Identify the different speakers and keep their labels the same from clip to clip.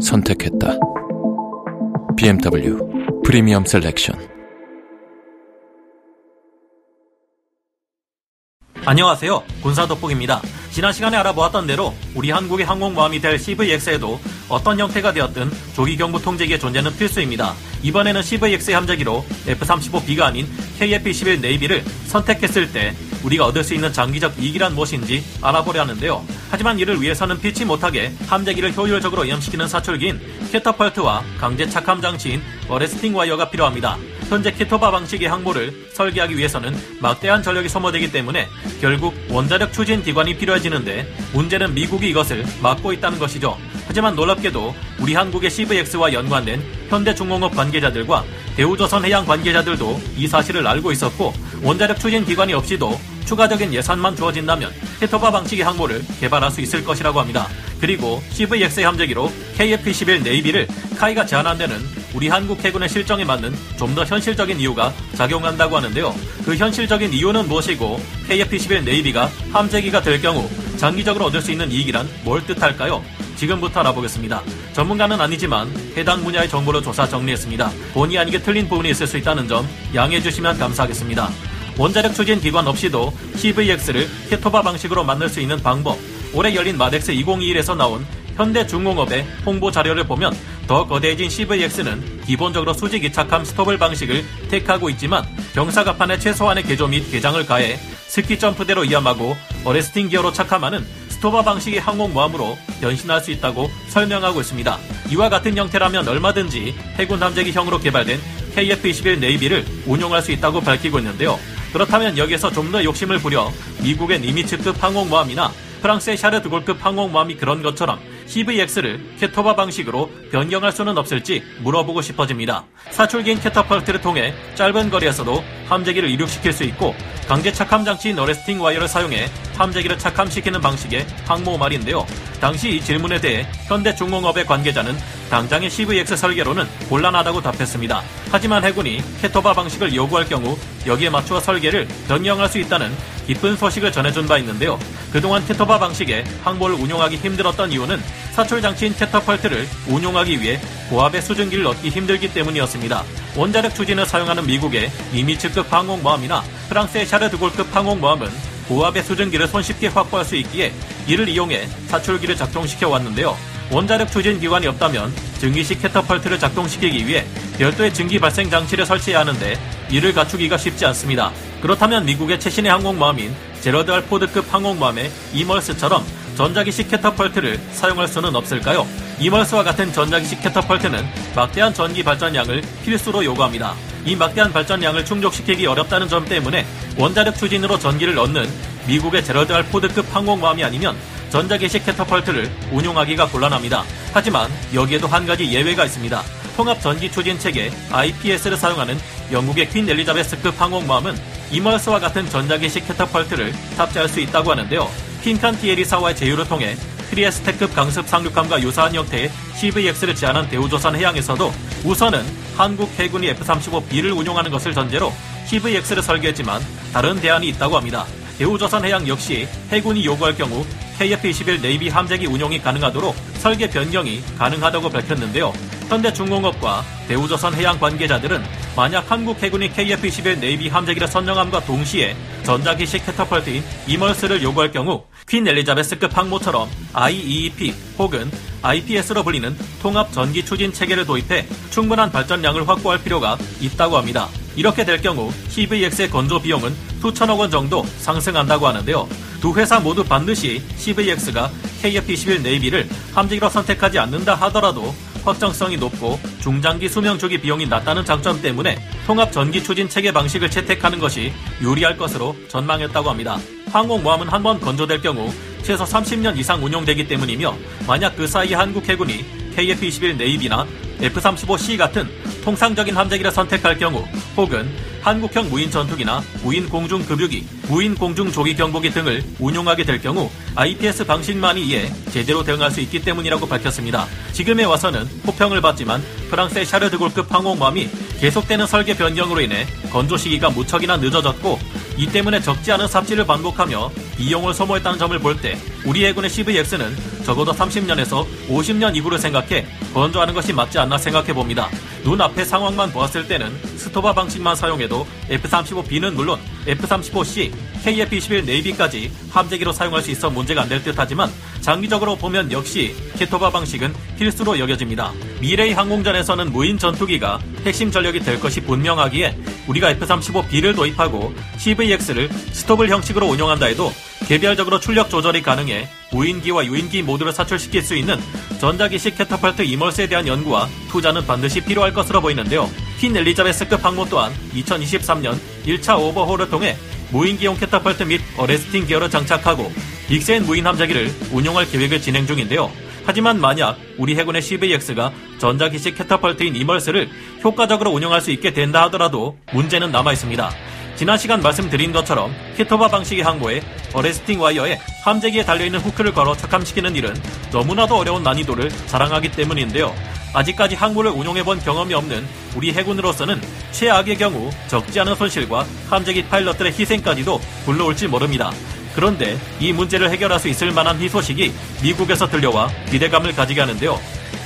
Speaker 1: 선택했다. BMW Premium Selection.
Speaker 2: 안녕하세요. 군사 돋보기입니다. 지난 시간에 알아보았던 대로 우리 한국의 항공모함이 될 CVX에도 어떤 형태가 되었든 조기 경보 통제기의 존재는 필수입니다. 이번에는 CVX의 함재기로 F-35B가 아닌 KF-21 Navy를 선택했을 때 우리가 얻을 수 있는 장기적 이익이란 무엇인지 알아보려 하는데요. 하지만 이를 위해서는 피치 못하게 함재기를 효율적으로 이함시키는 사출기인 캐터펄트와 강제 착함 장치인 arresting wire가 필요합니다. 현재 CATOBAR 방식의 항모를 설계하기 위해서는 막대한 전력이 소모되기 때문에 결국 원자력 추진 기관이 필요해지는데 문제는 미국이 이것을 막고 있다는 것이죠. 하지만 놀랍게도 우리 한국의 CVX와 연관된 현대중공업 관계자들과 대우조선 해양 관계자들도 이 사실을 알고 있었고 원자력 추진 기관이 없이도 추가적인 예산만 주어진다면 히토바 방식의 항모를 개발할 수 있을 것이라고 합니다. 그리고 CVX의 함재기로 KF-21 네이비를 카이가 제한한 데는 우리 한국 해군의 실정에 맞는 좀 더 현실적인 이유가 작용한다고 하는데요. 그 현실적인 이유는 무엇이고 KF-21 네이비가 함재기가 될 경우 장기적으로 얻을 수 있는 이익이란 뭘 뜻할까요? 지금부터 알아보겠습니다. 전문가는 아니지만 해당 분야의 정보를 조사 정리했습니다. 본의 아니게 틀린 부분이 있을 수 있다는 점 양해해 주시면 감사하겠습니다. 원자력 추진 기관 없이도 CVX를 CATOBAR 방식으로 만들 수 있는 방법. 올해 열린 MADEX 2021에서 나온 현대중공업의 홍보 자료를 보면 더 거대해진 CVX는 기본적으로 수직 이착함 STOVL 방식을 택하고 있지만 경사갑판에 최소한의 개조 및 개장을 가해 스키 점프대로 이함하고 arresting gear로 착함하는 STOBAR 방식의 항공모함으로 변신할 수 있다고 설명하고 있습니다. 이와 같은 형태라면 얼마든지 해군 함재기형으로 개발된 KF-21 Navy를 운용할 수 있다고 밝히고 있는데요. 그렇다면 여기에서 좀 더 욕심을 부려 미국의 니미츠급 항공모함이나 프랑스의 샤를 드골급 항공모함이 그런 것처럼 CVX를 CATOBAR 방식으로 변경할 수는 없을지 물어보고 싶어집니다. 사출기인 캐터펄트를 통해 짧은 거리에서도 함재기를 이륙시킬 수 있고 강제 착함 장치인 arresting wire를 사용해 함재기를 착함시키는 방식의 항모 말인데요. 당시 이 질문에 대해 현대중공업의 관계자는 당장의 CVX 설계로는 곤란하다고 답했습니다. 하지만 해군이 캐터바 방식을 요구할 경우 여기에 맞추어 설계를 변경할 수 있다는 기쁜 소식을 전해준 바 있는데요. 그동안 캐터바 방식의 항모를 운용하기 힘들었던 이유는 사출 장치인 캐터펄트를 운용하기 위해 고압의 수증기를 얻기 힘들기 때문이었습니다. 원자력 추진을 사용하는 미국의 니미츠급 항공모함이나 프랑스의 샤르드골급 항공모함은 고압의 수증기를 손쉽게 확보할 수 있기에 이를 이용해 사출기를 작동시켜 왔는데요. 원자력 추진 기관이 없다면 증기식 캐터펄트를 작동시키기 위해 별도의 증기 발생 장치를 설치해야 하는데 이를 갖추기가 쉽지 않습니다. 그렇다면 미국의 최신예 항공모함인 제럴드 R. 포드급 항공모함의 EMALS처럼 전자기식 캐터펄트를 사용할 수는 없을까요? EMALS와 같은 전자기식 캐터펄트는 막대한 전기 발전량을 필수로 요구합니다. 이 막대한 발전량을 충족시키기 어렵다는 점 때문에 원자력 추진으로 전기를 얻는 미국의 제럴드 R. 포드급 항공모함이 아니면 전자기식 캐터펄트를 운용하기가 곤란합니다. 하지만 여기에도 한 가지 예외가 있습니다. 통합 전기 추진 체계 IPS를 사용하는 영국의 퀸 엘리자베스급 항공모함은 EMALS와 같은 전자기식 캐터펄트를 탑재할 수 있다고 하는데요. 핀칸티에리사와의 제휴를 통해 트리에스테급 강습 상륙함과 유사한 형태의 CVX를 제안한 대우조선 해양에서도 우선은 한국 해군이 F-35B를 운용하는 것을 전제로 CVX를 설계했지만 다른 대안이 있다고 합니다. 대우조선 해양 역시 해군이 요구할 경우 KF-21 Navy 함재기 운용이 가능하도록 설계 변경이 가능하다고 밝혔는데요. 현대중공업과 대우조선 해양 관계자들은 만약 한국 해군이 KF-21 Navy 함재기를 선정함과 동시에 전자기식 캐터펄트인 EMALS를 요구할 경우 퀸 엘리자베스급 항모처럼 IFEP 혹은 IPS로 불리는 통합 전기 추진 체계를 도입해 충분한 발전량을 확보할 필요가 있다고 합니다. 이렇게 될 경우 CVX의 건조 비용은 수천억 원 정도 상승한다고 하는데요. 두 회사 모두 반드시 CVX가 KF-21 네이비를 함재기로 선택하지 않는다 하더라도 확정성이 높고 중장기 수명 주기 비용이 낮다는 장점 때문에 통합 전기 추진 체계 방식을 채택하는 것이 유리할 것으로 전망했다고 합니다. 항공모함은 한 번 건조될 경우 최소 30년 이상 운용되기 때문이며 만약 그 사이 한국 해군이 KF-21 네이비나 F-35C 같은 통상적인 함재기를 선택할 경우 혹은 한국형 무인 전투기나 무인 공중 급유기, 무인 공중 조기 경보기 등을 운용하게 될 경우 IPS 방식만이 이에 제대로 대응할 수 있기 때문이라고 밝혔습니다. 지금에 와서는 호평을 받지만 프랑스의 샤르드골급 항공모함이 계속되는 설계 변경으로 인해 건조 시기가 무척이나 늦어졌고 이 때문에 적지 않은 삽질을 반복하며 비용을 소모했다는 점을 볼 때 우리 해군의 CVX는 적어도 30년에서 50년 이후를 생각해 건조하는 것이 맞지 않나 생각해 봅니다. 눈앞의 상황만 보았을 때는 스토바 방식만 사용해도 F-35B는 물론 F-35C, KF-21 네이비까지 함재기로 사용할 수 있어 문제가 안 될 듯하지만 장기적으로 보면 역시 케토바 방식은 필수로 여겨집니다. 미래의 항공전에서는 무인 전투기가 핵심 전력이 될 것이 분명하기에 우리가 F-35B를 도입하고 CVX를 STOVL 형식으로 운용한다 해도 개별적으로 출력 조절이 가능해 무인기와 유인기 모두를 사출시킬 수 있는 전자기식 캐터펄트 EMALS에 대한 연구와 투자는 반드시 필요할 것으로 보이는데요. 퀸 엘리자베스급 항모 또한 2023년 1차 오버홀을 통해 무인기용 캐터펄트 및 arresting gear를 장착하고 빅센 무인 함재기를 운용할 계획을 진행 중인데요. 하지만 만약 우리 해군의 CVX가 전자기식 캐터펄트인 이멀스를 효과적으로 운영할 수 있게 된다 하더라도 문제는 남아 있습니다. 지난 시간 말씀드린 것처럼 키토바 방식의 항모에 어레스팅 와이어에 함재기에 달려있는 후크를 걸어 착함시키는 일은 너무나도 어려운 난이도를 자랑하기 때문인데요. 아직까지 항모를 운용해본 경험이 없는 우리 해군으로서는 최악의 경우 적지 않은 손실과 함재기 파일럿들의 희생까지도 불러올지 모릅니다. 그런데 이 문제를 해결할 수 있을 만한 희소식이 미국에서 들려와 기대감을 가지게 하는데요.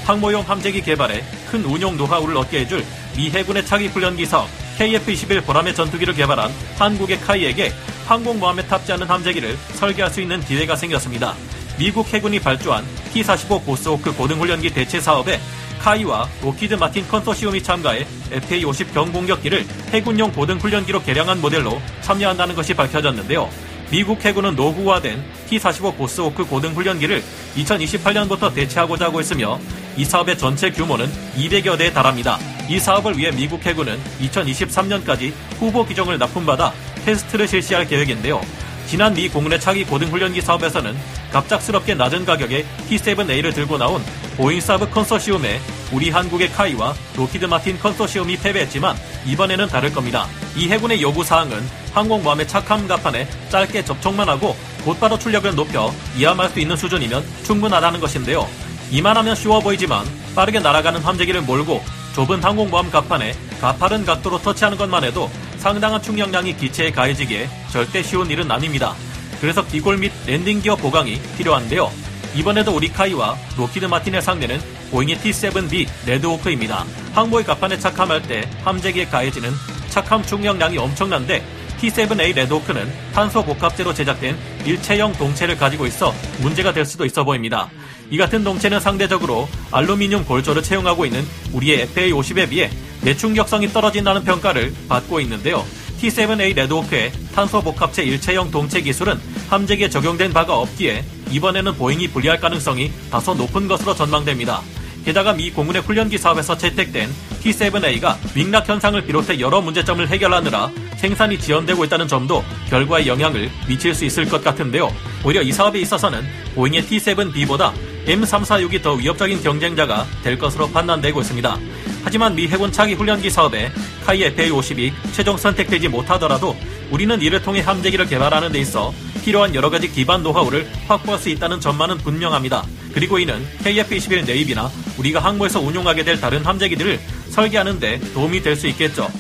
Speaker 2: 항모용 함재기 개발에 큰 운용 노하우를 얻게 해줄 미 해군의 차기 훈련기 사업 KF-21 보라매 전투기를 개발한 한국의 KAI에게 항공모함에 탑재하는 함재기를 설계할 수 있는 기회가 생겼습니다. 미국 해군이 발주한 T-45 고스호크 고등훈련기 대체 사업에 KAI와 록히드 마틴 컨소시엄이 참가해 FA-50 경공격기를 해군용 고등훈련기로 개량한 모델로 참여한다는 것이 밝혀졌는데요. 미국 해군은 노후화된 T-45 고스호크 고등훈련기를 2028년부터 대체하고자 하고 있으며 이 사업의 전체 규모는 200여 대에 달합니다. 이 사업을 위해 미국 해군은 2023년까지 후보 기종을 납품받아 테스트를 실시할 계획인데요. 지난 미 공군의 차기 고등훈련기 사업에서는 갑작스럽게 낮은 가격에 T-7A를 들고 나온 보잉 사브 컨소시엄에 우리 한국의 KAI와 록히드 마틴 컨소시엄이 패배했지만 이번에는 다를 겁니다. 미 해군의 요구 사항은 항공모함의 착함 갑판에 짧게 접촉만 하고 곧바로 출력을 높여 이함할 수 있는 수준이면 충분하다는 것인데요. 이만하면 쉬워 보이지만 빠르게 날아가는 함재기를 몰고 좁은 항공모함 갑판에 가파른 각도로 터치하는 것만 해도 상당한 충격량이 기체에 가해지기에 절대 쉬운 일은 아닙니다. 그래서 기골 및 landing gear 보강이 필요한데요. 이번에도 우리 KAI와 록히드 마틴의 상대는 보잉의 T-7B 레드호크입니다. 항모의 갑판에 착함할 때 함재기에 가해지는 착함 충격량이 엄청난데 T-7A 레드호크는 탄소 복합재로 제작된 일체형 동체를 가지고 있어 문제가 될 수도 있어 보입니다. 이 같은 동체는 상대적으로 알루미늄 골조를 채용하고 있는 우리의 FA-50에 비해 내충격성이 떨어진다는 평가를 받고 있는데요. T-7A 레드호크의 탄소 복합재 일체형 동체 기술은 함재기에 적용된 바가 없기에 이번에는 보잉이 불리할 가능성이 다소 높은 것으로 전망됩니다. 게다가 미 공군의 훈련기 사업에서 채택된 T-7A가 윙락 현상을 비롯해 여러 문제점을 해결하느라 생산이 지연되고 있다는 점도 결과에 영향을 미칠 수 있을 것 같은데요. 오히려 이 사업에 있어서는 보잉의 T-7B보다 M346이 더 위협적인 경쟁자가 될 것으로 판단되고 있습니다. 하지만 미 해군 차기 훈련기 사업에 카이 FA-50이 최종 선택되지 못하더라도 우리는 이를 통해 함재기를 개발하는 데 있어 필요한 여러 가지 기반 노하우를 확보할 수 있다는 점만은 분명합니다. 그리고 이는 KF-21 네이비나 우리가 항모에서 운용하게 될 다른 함재기들을 설계하는 데 도움이 될 수 있겠죠.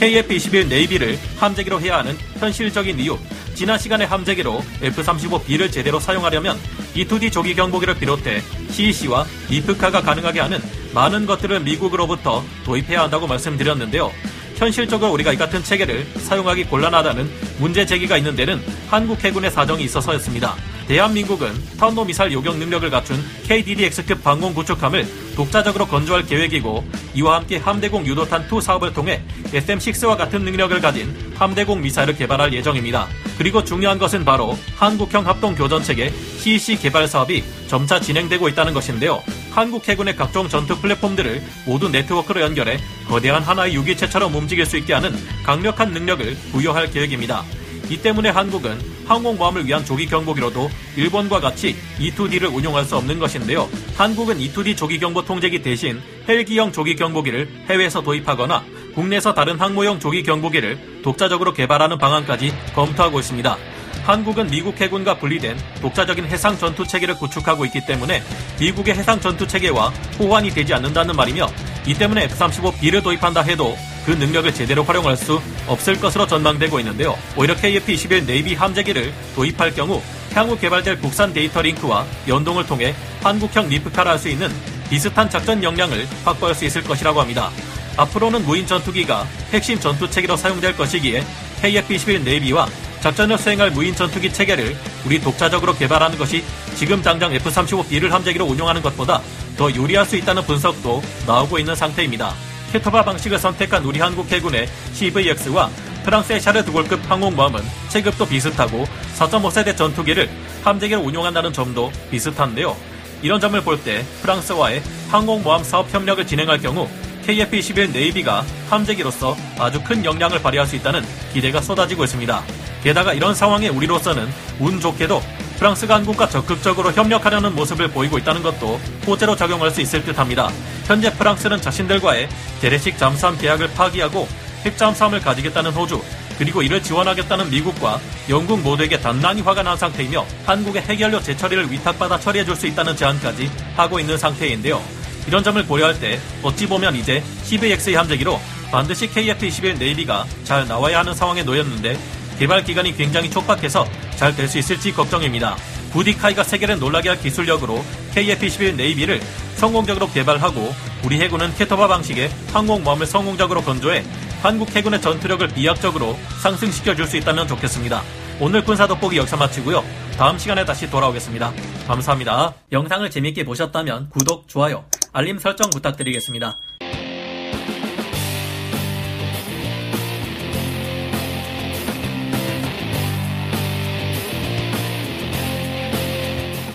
Speaker 2: KF-21 네이비를 함재기로 해야 하는 현실적인 이유, 지난 시간에 함재기로 F-35B를 제대로 사용하려면 E2D 조기 경보기를 비롯해 CEC와 리프카가 가능하게 하는 많은 것들을 미국으로부터 도입해야 한다고 말씀드렸는데요. 현실적으로 우리가 이 같은 체계를 사용하기 곤란하다는 문제 제기가 있는 데는 한국 해군의 사정이 있어서였습니다. 대한민국은 탄도 미사일 요격 능력을 갖춘 KDDX급 방공 구축함을 독자적으로 건조할 계획이고 이와 함께 함대공 유도탄 2 사업을 통해 SM6와 같은 능력을 가진 함대공 미사일을 개발할 예정입니다. 그리고 중요한 것은 바로 한국형 합동 교전 체계 CEC 개발 사업이 점차 진행되고 있다는 것인데요. 한국 해군의 각종 전투 플랫폼들을 모두 네트워크로 연결해 거대한 하나의 유기체처럼 움직일 수 있게 하는 강력한 능력을 부여할 계획입니다. 이 때문에 한국은 항공모함을 위한 조기 경보기로도 일본과 같이 E2D를 운용할 수 없는 것인데요. 한국은 E2D 조기 경보 통제기 대신 헬기형 조기 경보기를 해외에서 도입하거나 국내에서 다른 항모용 조기 경보기를 독자적으로 개발하는 방안까지 검토하고 있습니다. 한국은 미국 해군과 분리된 독자적인 해상 전투 체계를 구축하고 있기 때문에 미국의 해상 전투 체계와 호환이 되지 않는다는 말이며 이 때문에 F-35B를 도입한다 해도 그 능력을 제대로 활용할 수 없을 것으로 전망되고 있는데요. 오히려 KF-21 Navy 함재기를 도입할 경우 향후 개발될 국산 데이터 링크와 연동을 통해 한국형 NIFC-CA를 할 수 있는 비슷한 작전 역량을 확보할 수 있을 것이라고 합니다. 앞으로는 무인 전투기가 핵심 전투 체계로 사용될 것이기에 KF-21 Navy와 작전을 수행할 무인 전투기 체계를 우리 독자적으로 개발하는 것이 지금 당장 F-35B를 함재기로 운용하는 것보다 더 유리할 수 있다는 분석도 나오고 있는 상태입니다. 캐터바 방식을 선택한 우리 한국 해군의 CVX와 프랑스의 샤르 드골급 항공모함은 체급도 비슷하고 4.5세대 전투기를 함재기로 운용한다는 점도 비슷한데요. 이런 점을 볼 때 프랑스와의 항공모함 사업 협력을 진행할 경우 KF-21 네이비가 함재기로서 아주 큰 역량을 발휘할 수 있다는 기대가 쏟아지고 있습니다. 게다가 이런 상황에 우리로서는 운 좋게도 프랑스가 한국과 적극적으로 협력하려는 모습을 보이고 있다는 것도 호재로 작용할 수 있을 듯합니다. 현재 프랑스는 자신들과의 재래식 잠수함 계약을 파기하고 핵잠수함을 가지겠다는 호주 그리고 이를 지원하겠다는 미국과 영국 모두에게 단단히 화가 난 상태이며 한국의 핵연료 재처리를 위탁받아 처리해줄 수 있다는 제안까지 하고 있는 상태인데요. 이런 점을 고려할 때 어찌 보면 이제 CVX의 함재기로 반드시 KF-21 네이비가 잘 나와야 하는 상황에 놓였는데 개발 기간이 굉장히 촉박해서 잘 될 수 있을지 걱정입니다. 부디 카이가 세계를 놀라게 할 기술력으로 KF-21 네이비를 성공적으로 개발하고 우리 해군은 캐터바 방식의 항공모함을 성공적으로 건조해 한국 해군의 전투력을 비약적으로 상승시켜 줄 수 있다면 좋겠습니다. 오늘 군사 돋보기 여기서 마치고요. 다음 시간에 다시 돌아오겠습니다. 감사합니다. 영상을 재밌게 보셨다면 구독, 좋아요, 알림 설정 부탁드리겠습니다.